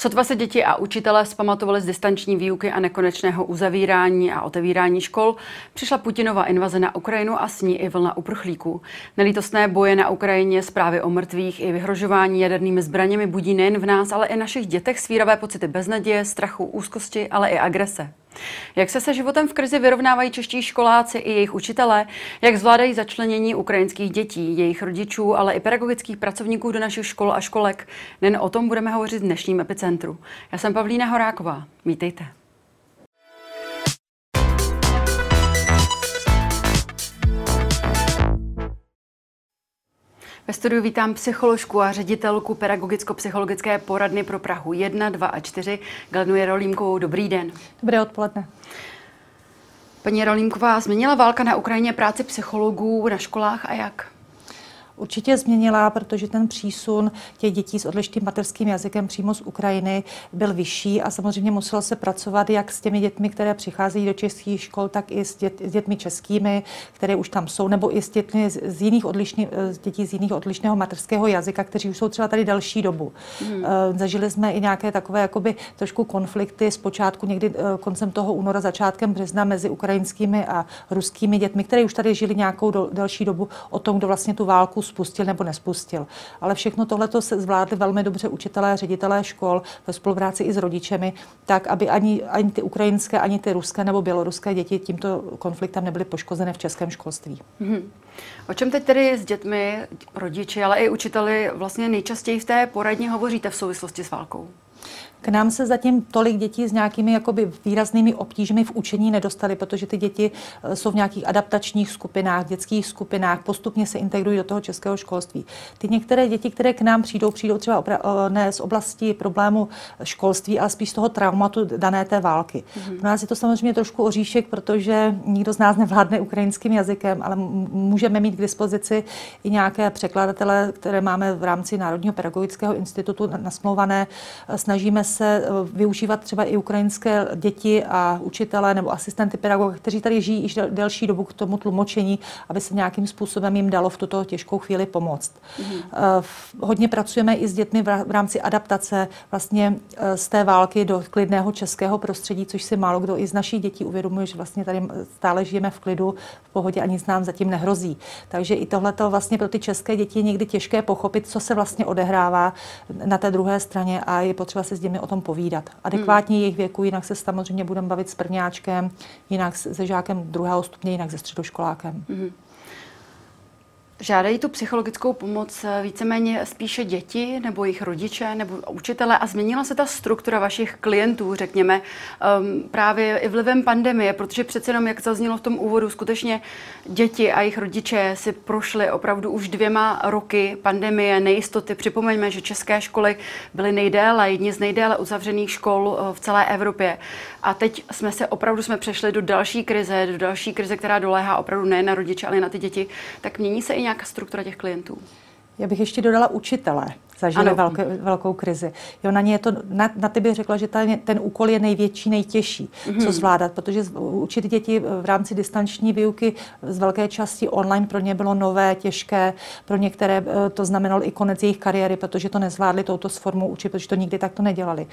Sotva se děti a učitelé zpamatovali z distanční výuky a nekonečného uzavírání a otevírání škol, přišla Putinova invaze na Ukrajinu a s ní i vlna uprchlíků. Nelítostné boje na Ukrajině, zprávy o mrtvých i vyhrožování jadernými zbraněmi budí nejen v nás, ale i našich dětech svíravé pocity beznaděje, strachu, úzkosti, ale i agrese. Jak se se životem v krizi vyrovnávají čeští školáci i jejich učitelé? Jak zvládají začlenění ukrajinských dětí, jejich rodičů, ale i pedagogických pracovníků do našich škol a školek? Nen o tom budeme hovořit v dnešním epicentru. Já jsem Pavlína Horáková. Vítejte. Ve studiu vítám psycholožku a ředitelku pedagogicko-psychologické poradny pro Prahu 1, 2 a 4, Galinu Jerolímkovou. Dobrý den. Dobré odpoledne. Paní Jerolímková, změnila válka na Ukrajině práci psychologů na školách a jak? Určitě změnila, protože ten přísun těch dětí s odlišným materským jazykem přímo z Ukrajiny byl vyšší a samozřejmě muselo se pracovat jak s těmi dětmi, které přicházejí do českých škol, tak i s, dět, s dětmi českými, které už tam jsou, nebo i s dětmi z jiných odlišných, z dětí z jiných odlišného materského jazyka, kteří už jsou třeba tady další dobu. Hmm. Zažili jsme i nějaké takové jakoby trošku konflikty z počátku někdy eh, koncem toho února, začátkem března mezi ukrajinskými a ruskými dětmi, které už tady žili nějakou do, delší dobu o tom, kdo vlastně tu válku spustil nebo nespustil. Ale všechno tohle se zvládli velmi dobře učitelé, ředitelé škol ve spolupráci i s rodičemi, tak, aby ani, ani ty ukrajinské, ani ty ruské nebo běloruské děti tímto konfliktem nebyly poškozeny v českém školství. Hmm. O čem teď tedy s dětmi, rodiči, ale i učiteli vlastně nejčastěji v té poradně hovoříte v souvislosti s válkou? K nám se zatím tolik dětí s nějakými jakoby výraznými obtížemi v učení nedostali, protože ty děti eh, jsou v nějakých adaptačních skupinách, dětských skupinách, postupně se integrují do toho českého školství. Ty některé děti, které k nám přijdou, přijdou třeba opra- eh, ne z oblasti problému školství, ale spíš z toho traumatu dané té války. Mm-hmm. U nás je to samozřejmě trošku oříšek, protože nikdo z nás nevládne ukrajinským jazykem, ale můžeme mít k dispozici i nějaké překladatele, které máme v rámci Národního pedagogického institutu nasmlouvané. Snažíme se eh, využívat třeba i ukrajinské děti a učitele nebo asistenty pedagoga, kteří tady žijí již delší dobu k tomu tlumočení, aby se nějakým způsobem jim dalo v tuto těžkou chvíli pomoct. Mm-hmm. Hodně pracujeme i s dětmi v rámci adaptace vlastně eh, z té války do klidného českého prostředí, což si málo kdo i z našich dětí uvědomuje, že vlastně tady stále žijeme v klidu, v pohodě a nic nám zatím nehrozí. Takže i tohle to vlastně pro ty české děti je někdy těžké pochopit, co se vlastně odehrává na té druhé straně a je potřeba se s dětmi o tom povídat. Adekvátně hmm. jejich věku, jinak se samozřejmě budeme bavit s prvňáčkem, jinak se žákem druhého stupně, jinak se středoškolákem. Hmm. Žádají tu psychologickou pomoc eh, víceméně spíše děti nebo jejich rodiče nebo učitele a změnila se ta struktura vašich klientů, řekněme, um, právě i vlivem pandemie, protože přece jenom, jak zaznělo v tom úvodu, skutečně děti a jejich rodiče si prošly opravdu už dvěma roky pandemie, nejistoty. Připomeňme, že české školy byly nejdéle, jedni z nejdéle uzavřených škol eh, v celé Evropě. A teď jsme se opravdu jsme přešli do další krize, do další krize, která doléhá opravdu nejen na rodiče, ale na ty děti. Tak mění se i nějaká struktura těch klientů? Já bych ještě dodala učitele zažili velké, velkou krizi. Jo, na ně je to, na, na ty bych řekla, že ten, ten úkol je největší, nejtěžší, mm-hmm. co mhm. zvládat, protože učit děti v rámci distanční výuky z velké části online pro ně bylo nové, těžké, pro některé eh, to znamenalo i konec jejich kariéry, protože to nezvládli touto formou učit, protože to nikdy takto nedělali.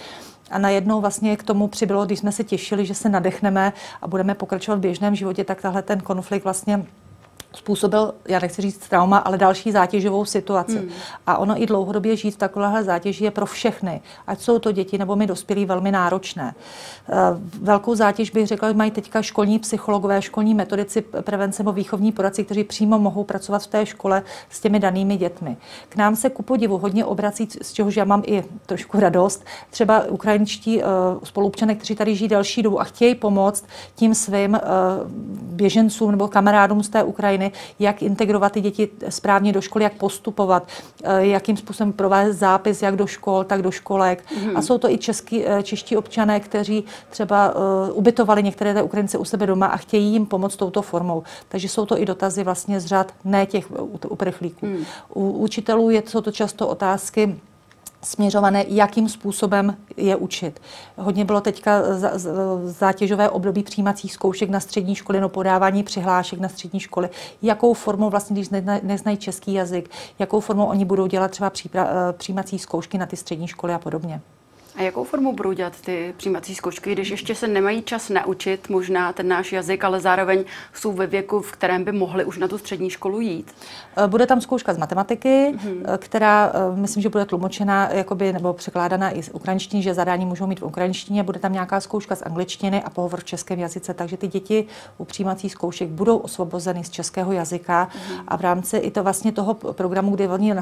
A najednou vlastně k tomu přibylo, když jsme se těšili, že se nadechneme a budeme pokračovat v běžném životě, tak tahle ten konflikt vlastně způsobil, já nechci říct trauma, ale další zátěžovou situaci. Hmm. A ono i dlouhodobě žít v takovéhle zátěži je pro všechny, ať jsou to děti nebo my dospělí, velmi náročné. Eh, velkou zátěž bych řekla, že mají teďka školní psychologové, školní metodici prevence nebo výchovní poradci, kteří přímo mohou pracovat v té škole s těmi danými dětmi. K nám se ku podivu hodně obrací, z čehož já mám i trošku radost, třeba ukrajinští uh, spolupčané, kteří tady žijí další dobu a chtějí pomoct tím svým uh, běžencům nebo kamarádům z té Ukrajiny, jak integrovat ty děti správně do školy, jak postupovat, eh, jakým způsobem provést zápis jak do škol, tak do školek. Mm-hmm. A jsou to i český, eh, čeští občané, kteří třeba uh, ubytovali některé té Ukrajince u sebe doma a chtějí jim pomoct touto formou. Takže jsou to i dotazy vlastně z řad ne těch uprchlíků. Mm. U učitelů je, jsou to často otázky, směřované, jakým způsobem je učit. Hodně bylo teďka zátěžové období přijímacích zkoušek na střední školy, no podávání přihlášek na střední školy. Jakou formou vlastně, když neznají český jazyk, jakou formou oni budou dělat třeba přijímací zkoušky na ty střední školy a podobně. A jakou formou budou dělat ty přijímací zkoušky, když ještě se nemají čas naučit možná ten náš jazyk, ale zároveň jsou ve věku, v kterém by mohli už na tu střední školu jít? Eh, bude tam zkouška z matematiky, hmm. která myslím, že bude tlumočena jakoby, nebo překládána i z ukrajinštiny, že zadání můžou mít v ukrajinštině. Bude tam nějaká zkouška z angličtiny a pohovor v českém jazyce, takže ty děti u přijímacích zkoušek budou osvobozeny z českého jazyka hmm. a v rámci i to vlastně toho programu, kdy oni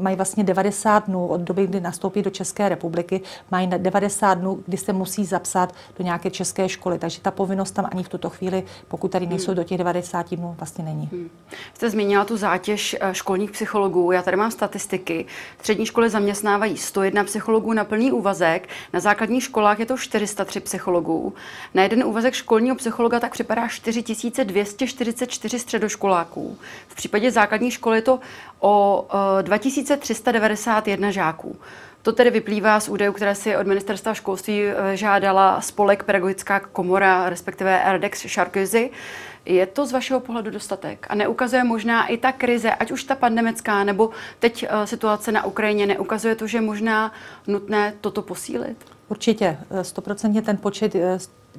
mají vlastně 90 dnů od doby, kdy nastoupí do České republiky, mají 90 dnů, kdy se musí zapsat do nějaké české školy. Takže ta povinnost tam ani v tuto chvíli, pokud tady nejsou hmm. do těch 90 dnů, vlastně není. Hmm. Jste zmínila tu zátěž eh, školních psychologů. Já tady mám statistiky. Střední školy zaměstnávají 101 psychologů na plný úvazek. Na základních školách je to 403 psychologů. Na jeden úvazek školního psychologa tak připadá 4244 středoškoláků. V případě základní školy je to o 2391 eh, žáků. To tedy vyplývá z údajů, které si od ministerstva školství eh, žádala spolek Pedagogická komora, respektive RDEX Šarkyzy. Je to z vašeho pohledu dostatek? A neukazuje možná i ta krize, ať už ta pandemická, nebo teď eh, situace na Ukrajině, neukazuje to, že možná nutné toto posílit? Určitě, eh, stoprocentně ten počet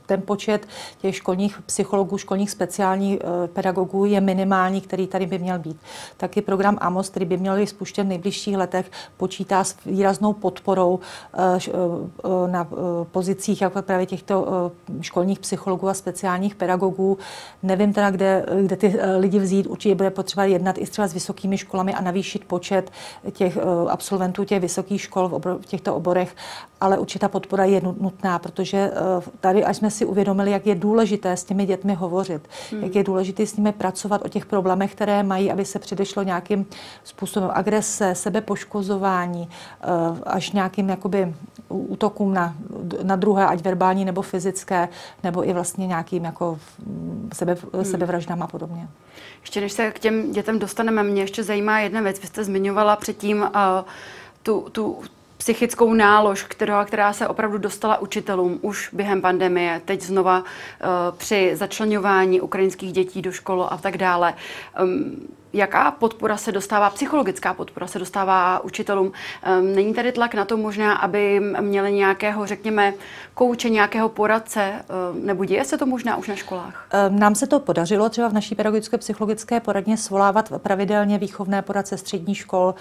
ten počet těch školních psychologů, školních speciálních eh, pedagogů je minimální, který tady by měl být. Taky program AMOS, který by měl být spuštěn v nejbližších letech, počítá s výraznou podporou eh, eh, na pozicích jako právě těchto školních psychologů a speciálních pedagogů. Nevím teda, kde, kde ty lidi vzít. Určitě bude potřeba jednat i třeba s vysokými školami a navýšit počet těch absolventů těch vysokých škol v, těchto oborech, ale určitá podpora je nutná, protože tady, až jsme si uvědomili, jak je důležité s těmi dětmi hovořit, hmm. jak je důležité s nimi pracovat o těch problémech, které mají, aby se předešlo nějakým způsobem agrese, sebepoškozování, eh, až nějakým jakoby útokům na, na druhé, ať verbální nebo fyzické, nebo i vlastně nějakým jako sebe, hmm. sebevraždám a podobně. Ještě než se k těm dětem dostaneme, mě ještě zajímá jedna věc. Vy jste zmiňovala předtím uh, tu, tu psychickou nálož, která, která se opravdu dostala učitelům už během pandemie, teď znova uh, při začlenování ukrajinských dětí do škol a tak dále. Um, jaká podpora se dostává, psychologická podpora se dostává učitelům. Není tady tlak na to možná, aby měli nějakého, řekněme, kouče, nějakého poradce, nebo děje se to možná už na školách? Nám se to podařilo třeba v naší pedagogické psychologické poradně svolávat pravidelně výchovné poradce střední škol,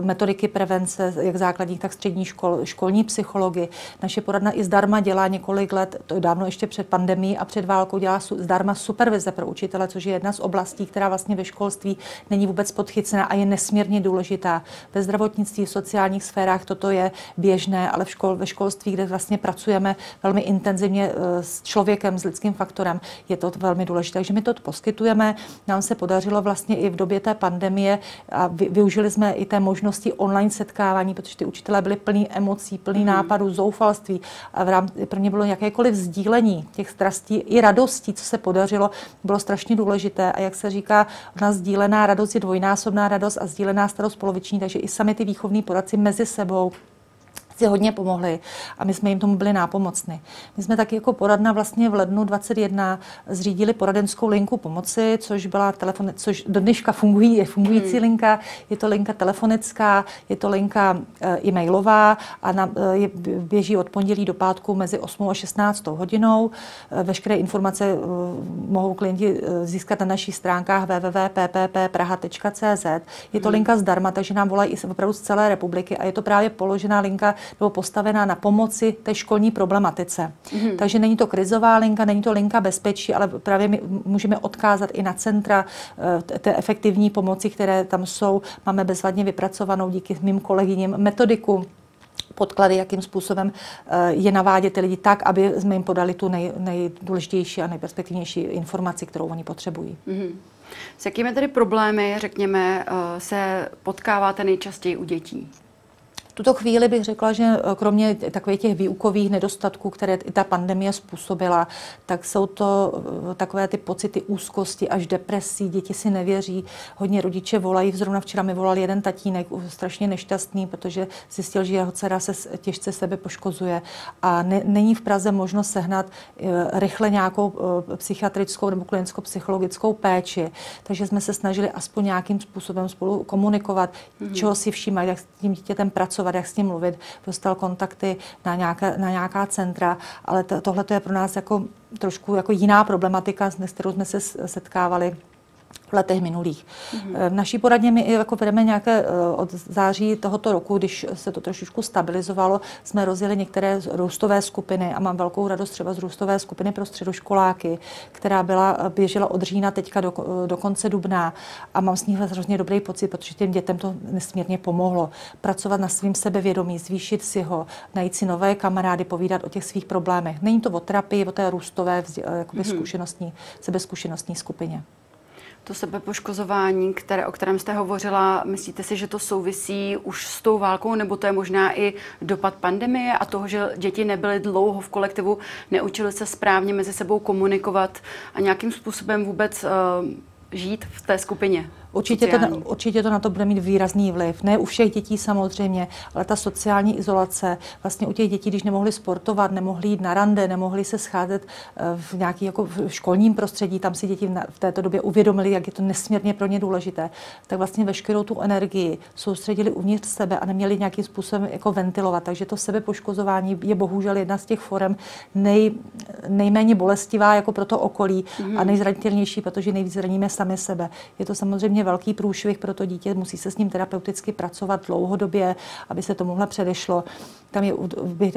metodiky prevence, jak základních, tak středních škol, školní psychologi. Naše poradna i zdarma dělá několik let, to dávno ještě před pandemí a před válkou dělá zdarma supervize pro učitele, což je jedna z oblastí, která vlastně ve školství není vůbec podchycena a je nesmírně důležitá. Ve zdravotnictví, v sociálních sférách toto je běžné, ale v škol, ve školství, kde vlastně pracujeme velmi intenzivně eh, s člověkem, s lidským faktorem, je to velmi důležité. Takže my to poskytujeme. Nám se podařilo vlastně i v době té pandemie a využili jsme i té možnosti online setkávání, protože ty učitelé byli plní emocí, plný mm. nápadů, zoufalství. A v rámci, pro ně bylo jakékoliv sdílení těch strastí i radostí, co se podařilo, bylo strašně důležité. A jak se říká, ona sdílená sdílená radost je dvojnásobná radost a sdílená starost poloviční, takže i sami ty výchovní poradci mezi sebou si hodně pomohli a my jsme jim tomu byli nápomocni. My jsme taky jako poradna vlastně v lednu 21 zřídili poradenskou linku pomoci, což byla telefon, což do dneška fungují, je fungující hmm. linka, je to linka telefonická, je to linka e, e-mailová a na, e, je, běží od pondělí do pátku mezi 8 a 16 hodinou. E, veškeré informace mohou klienti získat na našich stránkách www.pppraha.cz. Je to hmm. linka zdarma, takže nám volají i opravdu z celé republiky a je to právě položená linka nebo postavená na pomoci té školní problematice. Mm-hmm. Takže není to krizová linka, není to linka bezpečí, ale právě my můžeme odkázat i na centra eh, té efektivní pomoci, které tam jsou. Máme bezvadně vypracovanou díky mým kolegyním metodiku podklady, jakým způsobem eh, je navádět ty lidi tak, aby jsme jim podali tu nej, nejdůležitější a nejperspektivnější informaci, kterou oni potřebují. Mm-hmm. S jakými tedy problémy, řekněme, eh, se potkáváte nejčastěji u dětí? V tuto chvíli bych řekla, že eh, kromě takových těch výukových nedostatků, které i ta pandemie způsobila, tak jsou to eh, takové ty pocity úzkosti až depresí. Děti si nevěří. Hodně rodiče volají. Zrovna včera mi volal jeden tatínek, strašně nešťastný, protože zjistil, že jeho dcera se těžce sebe poškozuje. A ne, není v Praze možnost sehnat eh, rychle nějakou psychiatrickou nebo klinicko-psychologickou péči. Takže jsme se snažili aspoň nějakým způsobem spolu komunikovat, mm-hmm. čeho si všímat, jak s tím dítětem pracovat pracovat, jak s ním mluvit, dostal kontakty na, nějaké, na nějaká centra, ale tohle je pro nás jako trošku jako jiná problematika, s kterou jsme se setkávali v letech minulých. Mm-hmm. V naší poradně my jako vedeme nějaké eh, od září tohoto roku, když se to trošičku stabilizovalo, jsme rozjeli některé růstové skupiny a mám velkou radost třeba z růstové skupiny pro středoškoláky, která byla, eh, běžela od října teďka do, do konce dubna a mám s ní hrozně dobrý pocit, protože těm dětem to nesmírně pomohlo. Pracovat na svým sebevědomí, zvýšit si ho, najít si nové kamarády, povídat o těch svých problémech. Není to o terapii, o té růstové jakoby mm-hmm. zkušenostní, sebezkušenostní skupině to sebepoškozování, které, o kterém jste hovořila, myslíte si, že to souvisí už s tou válkou, nebo to je možná i dopad pandemie a toho, že děti nebyly dlouho v kolektivu, neučily se správně mezi sebou komunikovat a nějakým způsobem vůbec uh, žít v té skupině? Určitě to, určitě to na to bude mít výrazný vliv. Ne u všech dětí samozřejmě, ale ta sociální izolace, vlastně u těch dětí, když nemohli sportovat, nemohli jít na rande, nemohli se scházet eh, v nějaký jako v školním prostředí, tam si děti v této době uvědomili, jak je to nesmírně pro ně důležité, tak vlastně veškerou tu energii soustředili uvnitř sebe a neměli nějakým způsobem jako ventilovat. Takže to sebepoškozování je bohužel jedna z těch forem nej, nejméně bolestivá jako pro to okolí mm. a nejzranitelnější, protože nejvíc zraníme sami sebe. Je to samozřejmě samozřejmě velký průšvih pro to dítě, musí se s ním terapeuticky pracovat dlouhodobě, aby se tomuhle předešlo. Tam je, bych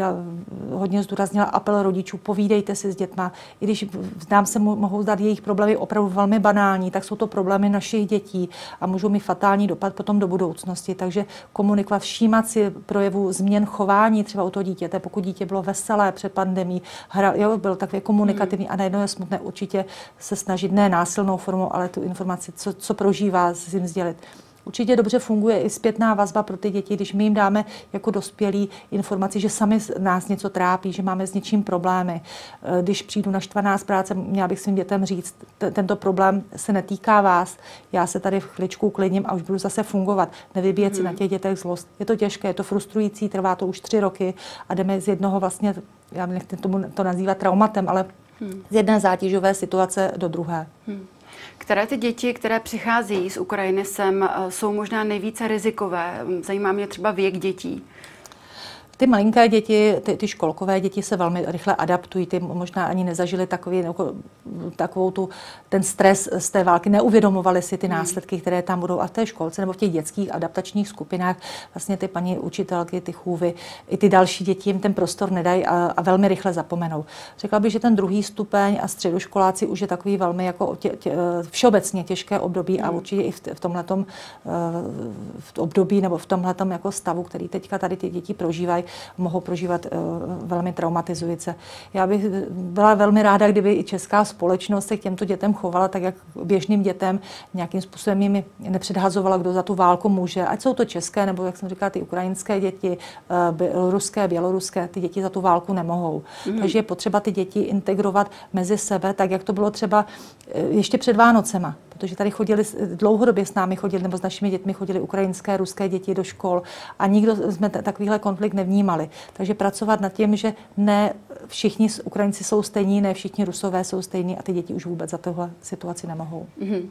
hodně zdůraznila apel rodičů, povídejte si s dětma, i když nám se mohou zdát jejich problémy opravdu velmi banální, tak jsou to problémy našich dětí a můžou mít fatální dopad potom do budoucnosti. Takže komunikovat, všímat si projevu změn chování třeba u toho dítěte, pokud dítě bylo veselé před pandemí, hra, jo, byl takový komunikativní hmm. a najednou je smutné, určitě se snažit ne násilnou formou, ale tu informaci, co, co prožívá vás jim sdělit. Určitě dobře funguje i zpětná vazba pro ty děti, když my jim dáme jako dospělí informaci, že sami nás něco trápí, že máme s něčím problémy. Eh, když přijdu na štvaná z práce, měla bych svým dětem říct, tento problém se netýká vás, já se tady v chličku klidním a už budu zase fungovat. Nevybíjet hmm. si na těch dětech zlost. Je to těžké, je to frustrující, trvá to už tři roky a jdeme z jednoho vlastně, já nechci tomu to nazývat traumatem, ale hmm. z jedné zátěžové situace do druhé. Hmm. Které ty děti, které přicházejí z Ukrajiny sem, eh, jsou možná nejvíce rizikové? Zajímá mě třeba věk dětí. Ty malinké děti, ty, ty školkové děti se velmi rychle adaptují, ty možná ani nezažili takový, jako, takovou tu, ten stres z té války, neuvědomovali si ty hmm. následky, které tam budou a v té školce nebo v těch dětských adaptačních skupinách vlastně ty paní učitelky, ty chůvy, i ty další děti jim ten prostor nedají a, a velmi rychle zapomenou. Řekla bych, že ten druhý stupeň a středoškoláci už je takový velmi jako tě, tě, všeobecně těžké období a hmm. určitě i v, v tomhletom eh, v období nebo v tomhletom jako stavu, který teďka tady ty děti prožívají, mohou prožívat eh, velmi traumatizující. Já bych byla velmi ráda, kdyby i česká společnost se k těmto dětem chovala tak, jak běžným dětem nějakým způsobem jim nepředhazovala, kdo za tu válku může. Ať jsou to české, nebo jak jsem říkala, ty ukrajinské děti, eh, ruské, běloruské, ty děti za tu válku nemohou. Mm. Takže je potřeba ty děti integrovat mezi sebe, tak jak to bylo třeba eh, ještě před Vánocema protože tady chodili, dlouhodobě s námi chodili, nebo s našimi dětmi chodili ukrajinské, ruské děti do škol a nikdo jsme takovýhle konflikt nevnímali. Takže pracovat nad tím, že ne všichni Ukrajinci jsou stejní, ne všichni Rusové jsou stejní a ty děti už vůbec za tohle situaci nemohou. Mm-hmm.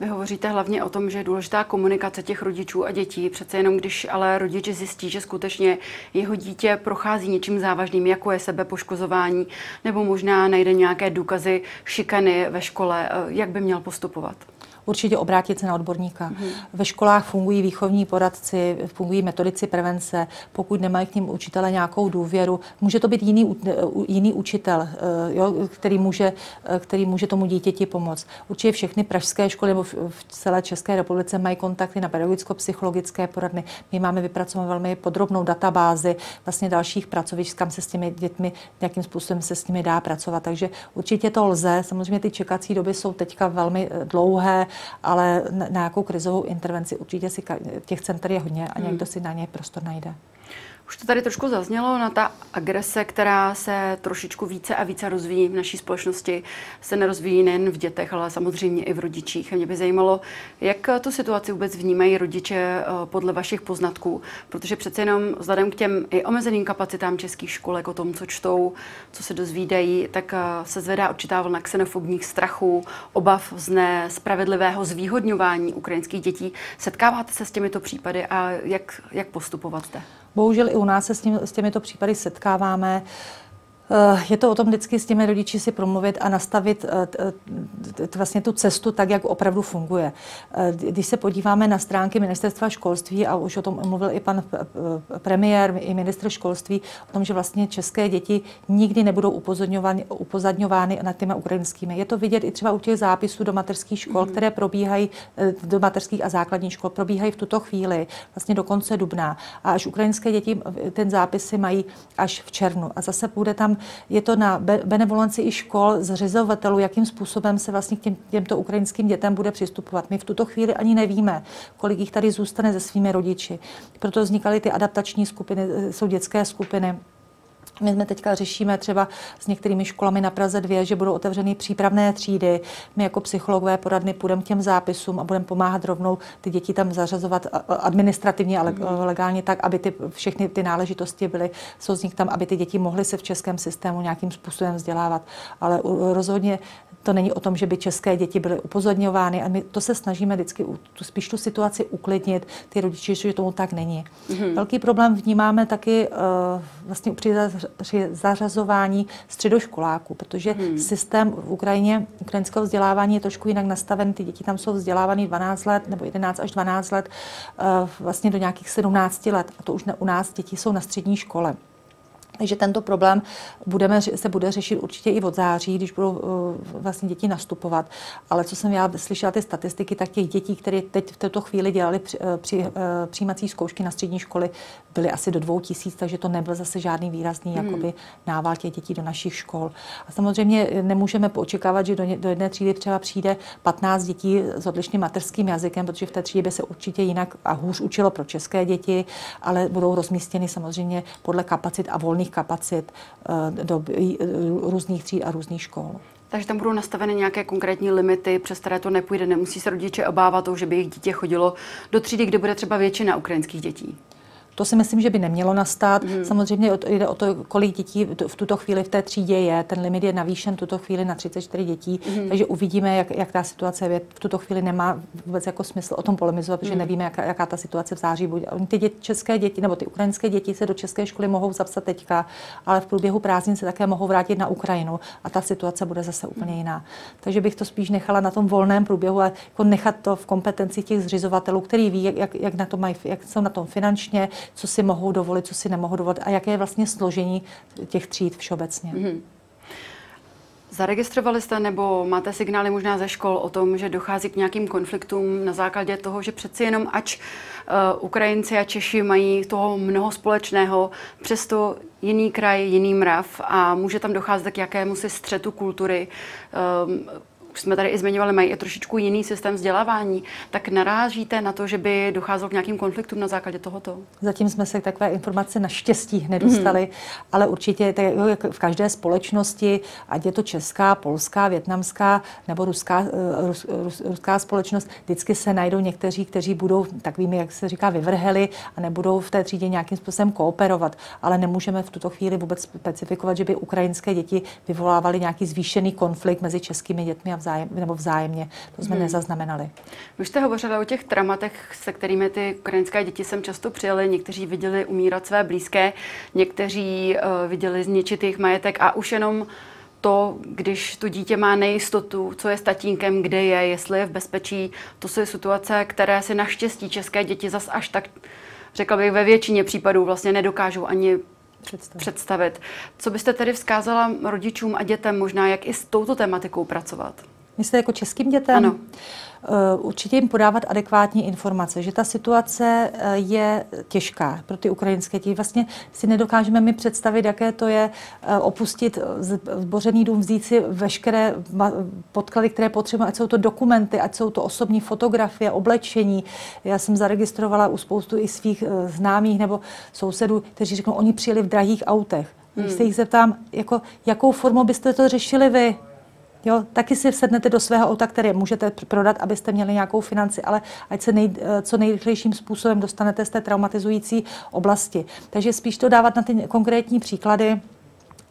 Vy hovoříte hlavně o tom, že je důležitá komunikace těch rodičů a dětí. Přece jenom, když ale rodič zjistí, že skutečně jeho dítě prochází něčím závažným, jako je sebepoškozování, nebo možná najde nějaké důkazy šikany ve škole, eh, jak by měl postupovat? Určitě obrátit se na odborníka. Mm. Ve školách fungují výchovní poradci, fungují metodici prevence. Pokud nemají k ním učitele nějakou důvěru, může to být jiný, jiný učitel, eh, jo, který, může, eh, který může tomu dítěti pomoct. Určitě všechny pražské školy nebo v celé České republice mají kontakty na pedagogicko-psychologické poradny. My máme vypracovanou velmi podrobnou databázi vlastně dalších pracovišť, kam se s těmi dětmi nějakým způsobem se s nimi dá pracovat. Takže určitě to lze. Samozřejmě ty čekací doby jsou teďka velmi eh, dlouhé, ale na nějakou krizovou intervenci určitě si těch center je hodně a někdo si na ně prostor najde. Už to tady trošku zaznělo na ta agrese, která se trošičku více a více rozvíjí v naší společnosti, se nerozvíjí nejen v dětech, ale samozřejmě i v rodičích. A mě by zajímalo, jak tu situaci vůbec vnímají rodiče eh, podle vašich poznatků, protože přece jenom vzhledem k těm i omezeným kapacitám českých školek o tom, co čtou, co se dozvídají, tak eh, se zvedá určitá vlna xenofobních strachů, obav z nespravedlivého zvýhodňování ukrajinských dětí. Setkáváte se s těmito případy a jak, jak postupovat zde? Bohužel i u nás se s, tím, s těmito případy setkáváme. Eh, je to o tom vždycky s těmi rodiči si promluvit a nastavit eh, vlastně tu cestu tak, jak opravdu funguje. Eh, když se podíváme na stránky ministerstva školství, a už o tom mluvil i pan premiér, i ministr školství, o tom, že vlastně české děti nikdy nebudou upozorňovány, upozadňovány nad těmi ukrajinskými. Je to vidět i třeba u těch zápisů do mateřských škol, mm. které probíhají, do mateřských a základních škol, probíhají v tuto chvíli, vlastně do konce dubna. A až ukrajinské děti ten zápisy mají až v červnu. A zase půjde tam je to na benevolenci i škol, zřizovatelů, jakým způsobem se vlastně k těm, těmto ukrajinským dětem bude přistupovat. My v tuto chvíli ani nevíme, kolik jich tady zůstane se svými rodiči. Proto vznikaly ty adaptační skupiny, jsou dětské skupiny. My jsme teďka řešíme třeba s některými školami na Praze 2, že budou otevřeny přípravné třídy. My jako psychologové poradny půjdeme k těm zápisům a budeme pomáhat rovnou ty děti tam zařazovat administrativně, ale mm. legálně tak, aby ty, všechny ty náležitosti byly, jsou z nich tam, aby ty děti mohly se v českém systému nějakým způsobem vzdělávat. Ale rozhodně to není o tom, že by české děti byly upozorňovány a my to se snažíme vždycky tu, spíš tu situaci uklidnit, ty rodiče, že tomu tak není. Mm-hmm. Velký problém vnímáme taky uh, vlastně při, při zařazování středoškoláků, protože mm. systém v Ukrajině, ukrajinského vzdělávání je trošku jinak nastaven. Ty děti tam jsou vzdělávány 12 let nebo 11 až 12 let, uh, vlastně do nějakých 17 let. A to už ne, u nás děti jsou na střední škole. Takže tento problém budeme, se bude řešit určitě i od září, když budou uh, vlastně děti nastupovat. Ale co jsem já slyšela ty statistiky, tak těch dětí, které teď v této chvíli dělali při, uh, při uh, přijímací zkoušky na střední školy, byly asi do dvou tisíc, takže to nebyl zase žádný výrazný hmm. jakoby, nával těch dětí do našich škol. A samozřejmě nemůžeme očekávat, že do, do jedné třídy třeba přijde 15 dětí s odlišným mateřským jazykem, protože v té třídě by se určitě jinak a hůř učilo pro české děti, ale budou rozmístěny samozřejmě podle kapacit a volných různých kapacit eh, do různých tříd a různých škol. Takže tam budou nastaveny nějaké konkrétní limity, přes které to nepůjde. Nemusí se rodiče obávat toho, že by jejich dítě chodilo do třídy, kde bude třeba většina ukrajinských dětí. To si myslím, že by nemělo nastat. Mm. Samozřejmě jde o to, kolik dětí v tuto chvíli v té třídě je. Ten limit je navýšen tuto chvíli na 34 dětí, mm. takže uvidíme, jak, jak ta situace je. V tuto chvíli nemá vůbec jako smysl o tom polemizovat, protože mm. nevíme, jaká, jaká ta situace v září bude. Ty děti, české děti nebo ty ukrajinské děti se do české školy mohou zapsat teďka, ale v průběhu prázdnin se také mohou vrátit na Ukrajinu a ta situace bude zase úplně jiná. Takže bych to spíš nechala na tom volném průběhu a jako nechat to v kompetenci těch zřizovatelů, který ví, jak, jak, na to mají, jak jsou na tom finančně, co si mohou dovolit, co si nemohou dovolit a jaké je vlastně složení těch tříd všeobecně. Mm-hmm. Zaregistrovali jste nebo máte signály možná ze škol o tom, že dochází k nějakým konfliktům na základě toho, že přeci jenom ač uh, Ukrajinci a Češi mají toho mnoho společného, přesto jiný kraj, jiný mrav a může tam docházet k jakému si střetu kultury. Um, už jsme tady i zmiňovali, mají i trošičku jiný systém vzdělávání, tak narážíte na to, že by docházelo k nějakým konfliktům na základě tohoto? Zatím jsme se takové informace naštěstí nedostali, mm. ale určitě tak jak v každé společnosti, ať je to česká, polská, větnamská nebo ruská, eh, rus, rus, ruská společnost, vždycky se najdou někteří, kteří budou takovými, jak se říká, vyvrheli a nebudou v té třídě nějakým způsobem kooperovat. Ale nemůžeme v tuto chvíli vůbec specifikovat, že by ukrajinské děti vyvolávaly nějaký zvýšený konflikt mezi českými dětmi a vzájem, nebo vzájemně. To jsme hmm. nezaznamenali. Už jste hovořili o těch dramatech, se kterými ty ukrajinské děti sem často přijeli. Někteří viděli umírat své blízké, někteří uh, viděli zničit jejich majetek a už jenom to, když to dítě má nejistotu, co je s tatínkem, kde je, jestli je v bezpečí, to jsou situace, které si naštěstí české děti zas až tak, řekla bych, ve většině případů vlastně nedokážou ani představit. představit. Co byste tedy vzkázala rodičům a dětem možná, jak i s touto tematikou pracovat? Myslíte jako českým dětem? Ano. Eh, určitě jim podávat adekvátní informace, že ta situace eh, je těžká pro ty ukrajinské děti. Vlastně si nedokážeme mi představit, jaké to je eh, opustit zbořený dům, vzít si veškeré podklady, které potřebujeme, ať jsou to dokumenty, ať jsou to osobní fotografie, oblečení. Já jsem zaregistrovala u spoustu i svých známých nebo sousedů, kteří řeknou, oni přijeli v drahých autech. Když hmm. se jich zeptám, jako, jakou formou byste to řešili vy? Jo, taky si vsednete do svého auta, které můžete prodat, abyste měli nějakou financi, ale ať se nej, eh, co nejrychlejším způsobem dostanete z té traumatizující oblasti. Takže spíš to dávat na ty konkrétní příklady,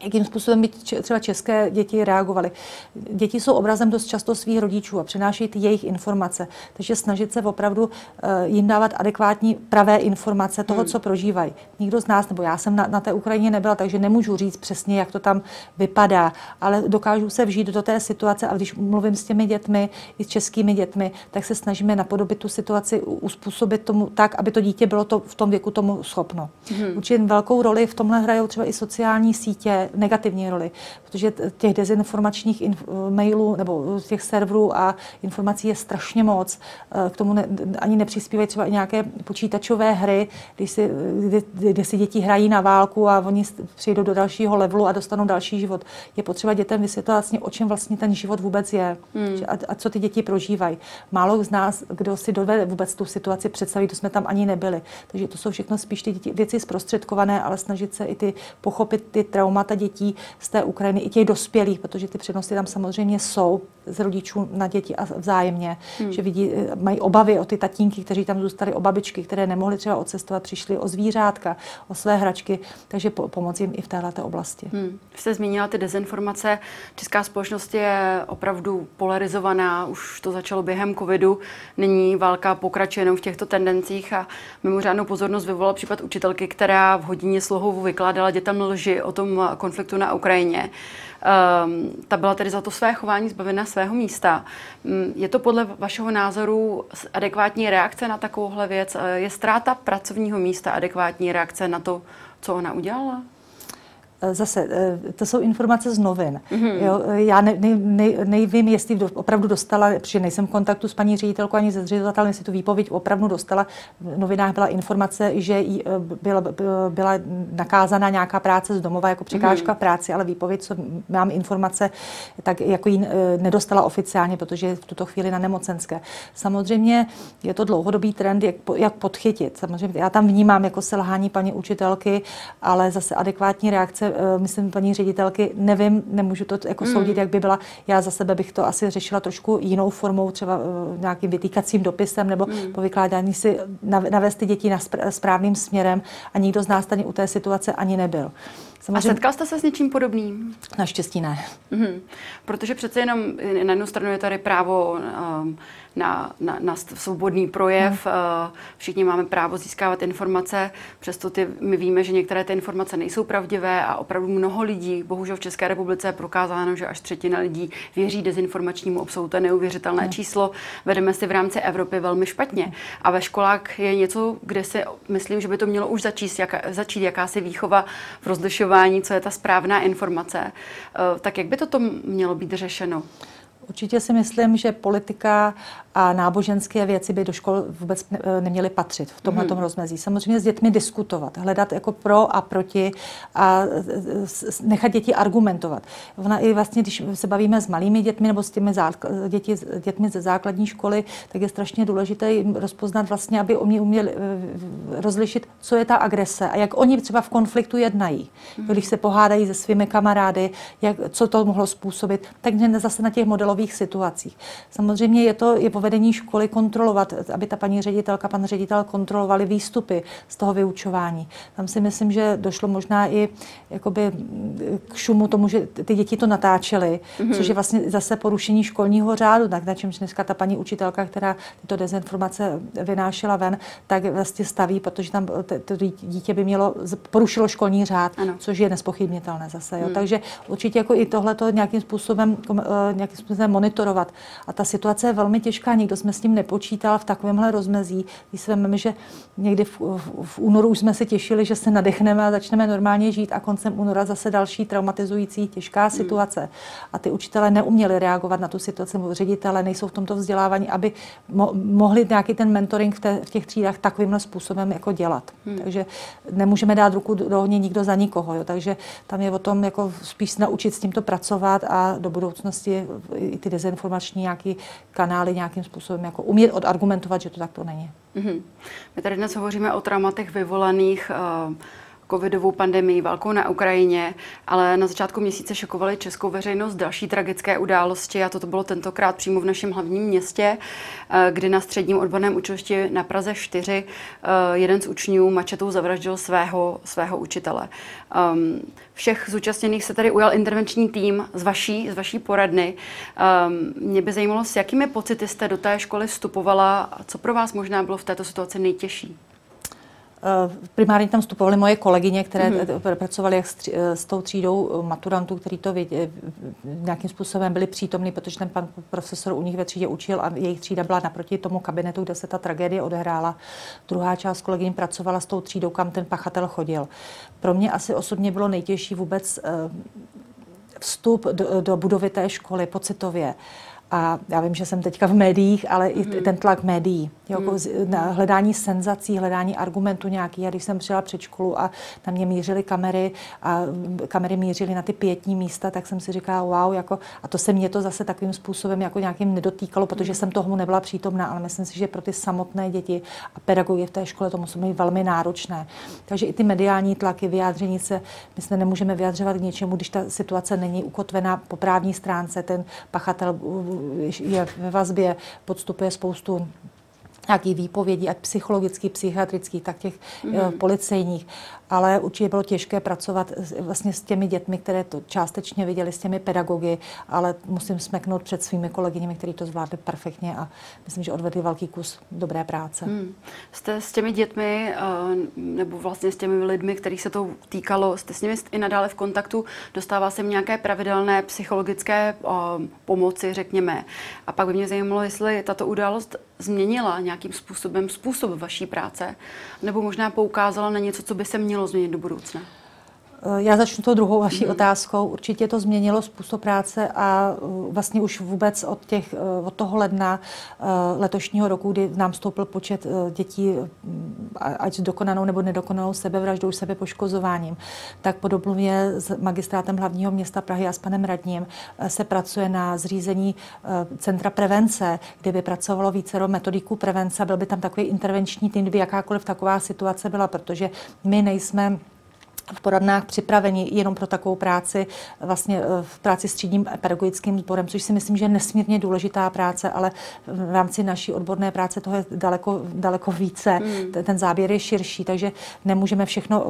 jakým způsobem by třeba české děti reagovaly. Děti jsou obrazem dost často svých rodičů a přinášejí ty jejich informace. Takže snažit se opravdu eh, jim dávat adekvátní pravé informace toho, hmm. co prožívají. Nikdo z nás, nebo já jsem na, na té Ukrajině nebyla, takže nemůžu říct přesně, jak to tam vypadá, ale dokážu se vžít do té situace a když mluvím s těmi dětmi, i s českými dětmi, tak se snažíme napodobit tu situaci, uspůsobit tomu tak, aby to dítě bylo to v tom věku tomu schopno. Hmm. Určitě velkou roli v tomhle hrajou třeba i sociální sítě, negativní roli, protože těch dezinformačních inf- mailů nebo těch serverů a informací je strašně moc. Eh, k tomu ne, ani nepřispívají třeba i nějaké počítačové hry, kdy si, kdy, kdy si děti hrají na válku a oni přijdou do dalšího levelu a dostanou další život. Je potřeba dětem vysvětlit vlastně, o čem vlastně ten život vůbec je hmm. a, a co ty děti prožívají. Málo z nás, kdo si dovede vůbec tu situaci představit, to jsme tam ani nebyli. Takže to jsou všechno spíš ty děti, věci zprostředkované, ale snažit se i ty pochopit ty traumata dětí z té Ukrajiny, i těch dospělých, protože ty přenosy tam samozřejmě jsou z rodičů na děti a vzájemně, hmm. že vidí, mají obavy o ty tatínky, kteří tam zůstali, o babičky, které nemohly třeba odcestovat, přišli o zvířátka, o své hračky, takže po, pomoci jim i v této oblasti. Hmm. Jste zmínila ty dezinformace. Česká společnost je opravdu polarizovaná, už to začalo během covidu, nyní válka pokračuje jenom v těchto tendencích a mimořádnou pozornost vyvolal případ učitelky, která v hodině slohovu vykládala dětem lži o tom konfliktu na Ukrajině. Um, ta byla tedy za to své chování zbavena svého místa. Um, je to podle vašeho názoru adekvátní reakce na takovouhle věc? Je ztráta pracovního místa adekvátní reakce na to, co ona udělala? Eh, zase, eh, to jsou informace z novin. Mm-hmm. Jo, já ne, ne, ne, nevím, jestli opravdu dostala, protože nejsem v kontaktu s paní ředitelkou ani se zřizovatelem, jestli tu výpověď opravdu dostala. V novinách byla informace, že jí eh, byla, byla nakázána nějaká práce z domova jako překážka mm-hmm. práci, ale výpověď, co mám informace, tak jako ji nedostala oficiálně, protože je v tuto chvíli na nemocenské. Samozřejmě je to dlouhodobý trend, jak, jak podchytit. Samozřejmě já tam vnímám jako selhání paní učitelky, ale zase adekvátní reakce Eh, myslím, paní ředitelky, nevím, nemůžu to jako mm. soudit, jak by byla. Já za sebe bych to asi řešila trošku jinou formou, třeba uh, nějakým vytýkacím dopisem nebo mm. po vykládání si navést ty děti na správným směrem a nikdo z nás tady u té situace ani nebyl. Samozřejmě... A setkal jste se s něčím podobným? Naštěstí ne. Mm-hmm. Protože přece jenom na jednu stranu je tady právo um, na, na, na svobodný projev. Hmm. Eh, všichni máme právo získávat informace, přesto ty, my víme, že některé ty informace nejsou pravdivé a opravdu mnoho lidí, bohužel v České republice je prokázáno, že až třetina lidí věří dezinformačnímu obsahu. To je neuvěřitelné hmm. číslo. Vedeme si v rámci Evropy velmi špatně. A ve školách je něco, kde si myslím, že by to mělo už začít, jak, začít jakási výchova v rozlišování, co je ta správná informace. Eh, tak jak by toto mělo být řešeno? Určitě si myslím, že politika a náboženské věci by do škol vůbec neměly patřit v tomhle mm. rozmezí. Samozřejmě s dětmi diskutovat, hledat jako pro a proti a nechat děti argumentovat. Ona i vlastně, když se bavíme s malými dětmi nebo s těmi děti, dětmi ze základní školy, tak je strašně důležité jim rozpoznat vlastně, aby oni uměli eh, rozlišit, co je ta agrese a jak oni třeba v konfliktu jednají. Mm. Když se pohádají se svými kamarády, jak, co to mohlo způsobit, tak zase na těch modelových situacích. Samozřejmě je to je povedení školy kontrolovat, aby ta paní ředitelka, pan ředitel kontrolovali výstupy z toho vyučování. Tam si myslím, že došlo možná i jakoby k šumu tomu, že ty děti to natáčely, mm-hmm. což je vlastně zase porušení školního řádu, tak na čemž dneska ta paní učitelka, která tyto dezinformace vynášela ven, tak vlastně staví, protože tam to dítě by mělo, porušilo školní řád, ano. což je nespochybnitelné zase. Jo. Mm. Takže určitě jako i tohle to nějakým způsobem, eh, nějakým způsobem monitorovat. A ta situace je velmi těžká těžká, nikdo jsme s tím nepočítal v takovémhle rozmezí. Když víme, že někdy v, v, v únoru už jsme se těšili, že se nadechneme a začneme normálně žít a koncem února zase další traumatizující těžká hmm. situace. A ty učitelé neuměli reagovat na tu situaci, nebo ředitele nejsou v tomto vzdělávání, aby mo- mohli nějaký ten mentoring v, té, v těch třídách takovýmhle způsobem jako dělat. Hmm. Takže nemůžeme dát ruku do ohně nikdo za nikoho. Jo. Takže tam je o tom jako spíš naučit s tímto pracovat a do budoucnosti i ty dezinformační nějaký kanály nějakým nějakým způsobem jako umět odargumentovat, že to takto není. Mm-hmm. My tady dnes hovoříme o traumatech vyvolaných uh, covidovou pandemii, válkou na Ukrajině, ale na začátku měsíce šokovaly českou veřejnost další tragické události a toto bylo tentokrát přímo v našem hlavním městě, eh, kdy na středním odborném učilišti na Praze 4 eh, jeden z učňů mačetou zavraždil svého, svého učitele. Ehm, všech zúčastněných se tady ujal intervenční tým z vaší, z vaší poradny. Ehm, mě by zajímalo, s jakými pocity jste do té školy vstupovala a co pro vás možná bylo v této situaci nejtěžší? Eh, primárně tam vstupovaly moje kolegyně, které mm-hmm. pracovaly jak s, eh, s tou třídou maturantů, který to vědě, nějakým způsobem byli přítomní, protože ten pan profesor u nich ve třídě učil a jejich třída byla naproti tomu kabinetu, kde se ta tragédie odehrála. Druhá část kolegyň pracovala s tou třídou, kam ten pachatel chodil. Pro mě asi osobně bylo nejtěžší vůbec vstup do, do budovy té školy pocitově. A já vím, že jsem teďka v médiích, ale mm. i mhm. ten tlak médií. Jo, mm. na hledání senzací, hledání argumentů nějaký. A když jsem přijela před školu a na mě mířily kamery a kamery mířily na ty pětní místa, tak jsem si říkala, wow, jako, a to se mě to zase takovým způsobem jako nějakým nedotýkalo, protože mm. jsem tomu nebyla přítomná, ale myslím si, že pro ty samotné děti a pedagogy v té škole to musí být velmi náročné. Takže i ty mediální tlaky, vyjádření se, my se nemůžeme vyjadřovat k něčemu, když ta situace není ukotvená po právní stránce, ten pachatel je ve vazbě, podstupuje spoustu nějakých výpovědí, ať psychologických, psychiatrických, tak těch mm-hmm. policejních ale určitě bylo těžké pracovat vlastně s těmi dětmi, které to částečně viděli, s těmi pedagogy, ale musím smeknout před svými kolegyněmi, kteří to zvládli perfektně a myslím, že odvedli velký kus dobré práce. Hmm. Jste s těmi dětmi eh, nebo vlastně s těmi lidmi, kterých se to týkalo, jste s nimi i nadále v kontaktu, dostává se nějaké pravidelné psychologické eh, pomoci, řekněme. A pak by mě zajímalo, jestli tato událost změnila nějakým způsobem způsob vaší práce, nebo možná poukázala na něco, co by se mělo změnit do budoucna? Eh, já začnu tou druhou vaší mm. otázkou. Určitě to změnilo způsob práce a eh, vlastně už vůbec od, těch, eh, od toho ledna letošního roku, kdy nám stoupil počet dětí, mm, ať s dokonanou nebo nedokonanou sebevraždou, sebepoškozováním, tak podobně s magistrátem hlavního města Prahy a s panem radním se pracuje na zřízení centra prevence, kde by pracovalo více metodiků prevence. Byl by tam takový intervenční tým, kdyby jakákoliv taková situace byla, protože my nejsme v poradnách připraveni jenom pro takovou práci, vlastně eh, v práci s třídním pedagogickým sborem, což si myslím, že je nesmírně důležitá práce, ale v rámci naší odborné práce toho je daleko, daleko více. Hmm. Ten záběr je širší, takže nemůžeme všechno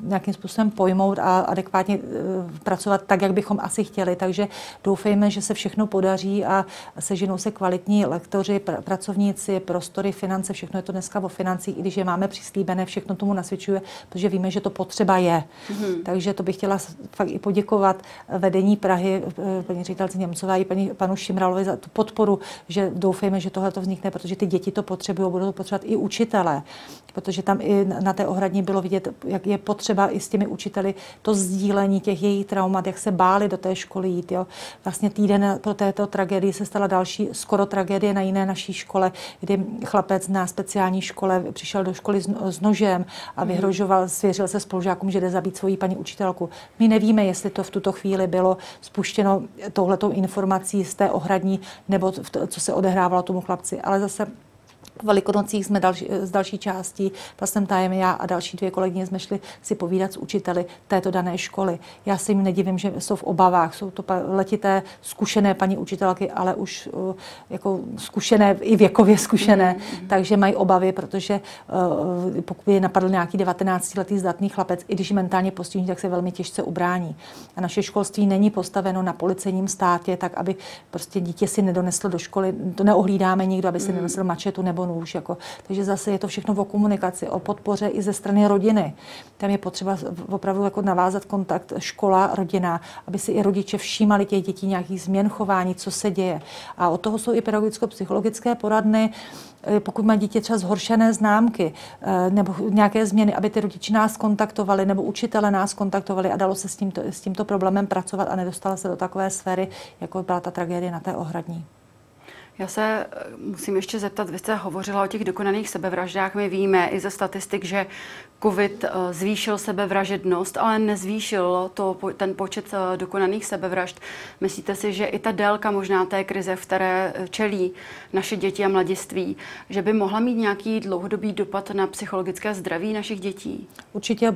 nějakým způsobem pojmout a adekvátně eh, pracovat tak, jak bychom asi chtěli. Takže doufejme, že se všechno podaří a seženou se kvalitní lektoři, pr- pracovníci, prostory, finance, všechno je to dneska o financích, i když je máme přislíbené, všechno tomu nasvědčuje, protože víme, že to potřeba je. Mm-hmm. Takže to bych chtěla fakt i poděkovat vedení Prahy, eh, paní ředitelce Němcové i paní, panu Šimralovi za tu podporu, že doufejme, že tohle to vznikne, protože ty děti to potřebují, budou to potřebovat i učitelé, protože tam i na té ohradně bylo vidět, jak je potřeba i s těmi učiteli to sdílení těch jejich traumat, jak se báli do té školy jít. Jo. Vlastně týden po této tragédii se stala další skoro tragédie na jiné naší škole, kdy chlapec na speciální škole přišel do školy s, s nožem a mhm. vyhrožoval, svěřil se spolužákům, že jde zabít svoji paní učitelku. My nevíme, jestli to v tuto chvíli bylo spuštěno touhletou informací z té ohradní, nebo co se odehrávalo tomu chlapci. Ale zase Velikonocích jsme další, z další části, vlastně tajem já a další dvě kolegyně jsme šli si povídat s učiteli této dané školy. Já si jim nedivím, že jsou v obavách. Jsou to letité, zkušené paní učitelky, ale už uh, jako zkušené, i věkově zkušené, mm-hmm. takže mají obavy, protože uh, pokud je napadl nějaký 19-letý zdatný chlapec, i když je mentálně postižený, tak se velmi těžce ubrání. A naše školství není postaveno na policejním státě, tak aby prostě dítě si nedoneslo do školy, to neohlídáme nikdo, aby si mm. nedonesl mačetu nebo nůž. Jako. Takže zase je to všechno o komunikaci, o podpoře i ze strany rodiny. Tam je potřeba opravdu jako navázat kontakt škola, rodina, aby si i rodiče všímali těch dětí nějakých změn chování, co se děje. A od toho jsou i pedagogicko-psychologické poradny, eh, pokud má dítě třeba zhoršené známky eh, nebo nějaké změny, aby ty rodiče nás kontaktovali nebo učitele nás kontaktovali a dalo se s tímto, s tímto problémem pracovat a nedostala se do takové sféry, jako byla ta tragédie na té ohradní. Já se eh, musím ještě zeptat, vy jste hovořila o těch dokonaných sebevraždách. My víme i ze statistik, že COVID eh, zvýšil sebevražednost, ale nezvýšil to, ten počet eh, dokonaných sebevražd. Myslíte si, že i ta délka možná té krize, v které čelí naše děti a mladiství, že by mohla mít nějaký dlouhodobý dopad na psychologické zdraví našich dětí? Určitě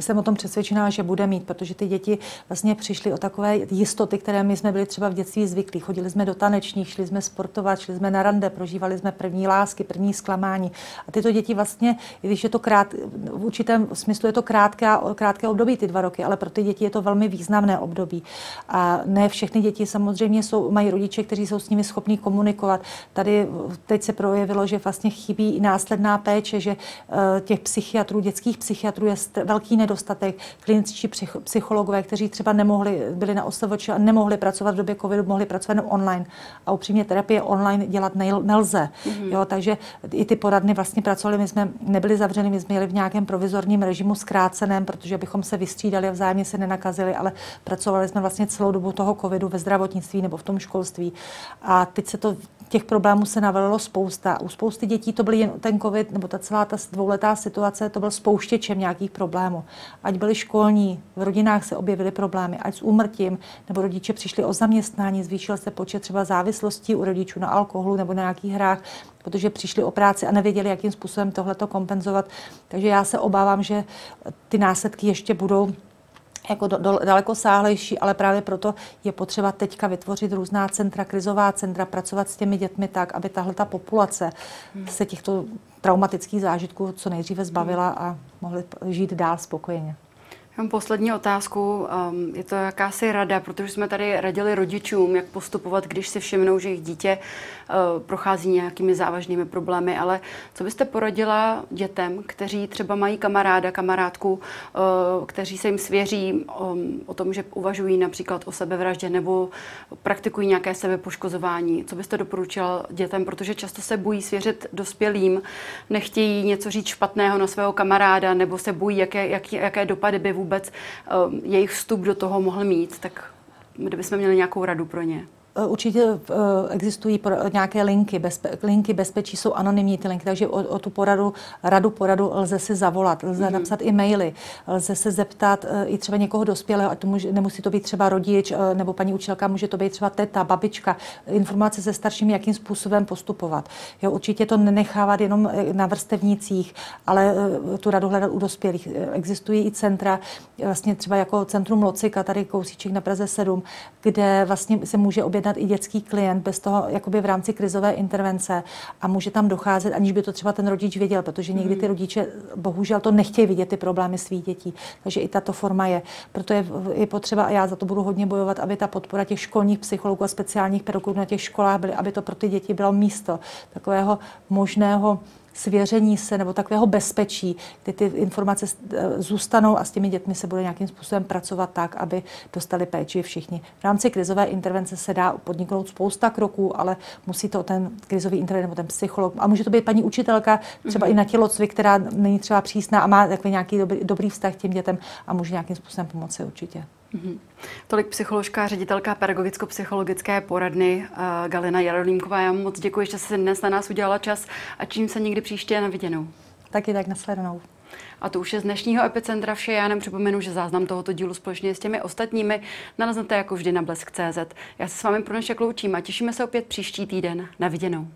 jsem o tom přesvědčená, že bude mít, protože ty děti vlastně přišly o takové jistoty, které my jsme byli třeba v dětství zvyklí. Chodili jsme do tanečních, šli jsme sportovat, šli jsme na rande, prožívali jsme první lásky, první zklamání. A tyto děti vlastně, i když je to krát, v určitém smyslu je to krátké, krátké období, ty dva roky, ale pro ty děti je to velmi významné období. A ne všechny děti samozřejmě jsou, mají rodiče, kteří jsou s nimi schopni komunikovat. Tady teď se projevilo, že vlastně chybí i následná péče, že eh, těch psychiatrů, dětských psychiatrů je velký nedostatek. Kliničtí psychologové, kteří třeba nemohli, byli na OSVČ a nemohli pracovat v době covidu, mohli pracovat jenom online. A upřímně terapie online dělat nelze. Mm-hmm. Jo, takže i ty poradny vlastně pracovaly, my jsme nebyli zavřeni, my jsme jeli v nějakém provizorním režimu zkráceném, protože bychom se vystřídali a vzájemně se nenakazili, ale pracovali jsme vlastně celou dobu toho covidu ve zdravotnictví nebo v tom školství. A teď se to těch problémů se navalilo spousta. U spousty dětí to byl jen ten covid, nebo ta celá ta dvouletá situace, to byl spouštěčem nějakých problémů. Ať byly školní, v rodinách se objevily problémy, ať s úmrtím, nebo rodiče přišli o zaměstnání, zvýšil se počet třeba závislostí u rodičů na alkoholu nebo na nějakých hrách, protože přišli o práci a nevěděli, jakým způsobem tohle kompenzovat. Takže já se obávám, že ty následky ještě budou jako do, do, daleko sáhlejší, ale právě proto je potřeba teďka vytvořit různá centra, krizová centra, pracovat s těmi dětmi tak, aby tahle ta populace hmm. se těchto traumatických zážitků co nejdříve zbavila a mohli žít dál spokojeně. Mám poslední otázku. Um, je to jakási rada, protože jsme tady radili rodičům, jak postupovat, když si všimnou, že jejich dítě uh, prochází nějakými závažnými problémy. Ale co byste poradila dětem, kteří třeba mají kamaráda, kamarádku, uh, kteří se jim svěří um, o tom, že uvažují například o sebevraždě nebo praktikují nějaké sebepoškozování? Co byste doporučila dětem, protože často se bojí svěřit dospělým, nechtějí něco říct špatného na svého kamaráda nebo se bojí, jaké, jak, jaké dopady by vůbec uh, jejich vstup do toho mohl mít, tak kdybychom měli nějakou radu pro ně. Eh, určitě eh, existují nějaké linky, bezpe, linky bezpečí jsou anonymní ty linky, takže o, o tu poradu, radu poradu lze si zavolat, lze mm-hmm. napsat e-maily, lze se zeptat eh, i třeba někoho dospělého, a to může, nemusí to být třeba rodič nebo paní učitelka, může to být třeba teta, babička, informace se staršími, jakým způsobem postupovat. Jo, určitě to nenechávat jenom na vrstevnicích, ale tu radu hledat u dospělých. Existují i centra, vlastně třeba jako Centrum Locika, tady kousíček na Praze 7, kde vlastně se může objednat objednat i dětský klient bez toho, jakoby v rámci krizové intervence a může tam docházet, aniž by to třeba ten rodič věděl, protože někdy ty hmm. rodiče bohužel to nechtějí vidět, ty problémy svých dětí. Takže i tato forma je. Proto je, je potřeba, a já za to budu hodně bojovat, aby ta podpora těch školních psychologů a speciálních pedagogů na těch školách byly, aby to pro ty děti bylo místo takového možného svěření se nebo takového bezpečí, kde ty informace eh, zůstanou a s těmi dětmi se bude nějakým způsobem pracovat tak, aby dostali péči všichni. V rámci krizové intervence se dá podniknout spousta kroků, ale musí to ten krizový internet nebo ten psycholog, a může to být paní učitelka, třeba mm-hmm. i na tělocvik, která není třeba přísná a má takový nějaký dobrý, dobrý vztah k těm dětem a může nějakým způsobem pomoci určitě. Mm-hmm. Tolik psycholožka, ředitelka pedagogicko-psychologické poradny uh, Galina Jarolímková. Já moc děkuji, že jste dnes na nás udělala čas a čím se někdy příště na viděnou. Taky tak nasledanou. A to už je z dnešního Epicentra vše. Já jenom připomenu, že záznam tohoto dílu společně s těmi ostatními naleznete jako vždy na blesk.cz. Já se s vámi pro dnešek loučím a těšíme se opět příští týden. Na viděnou.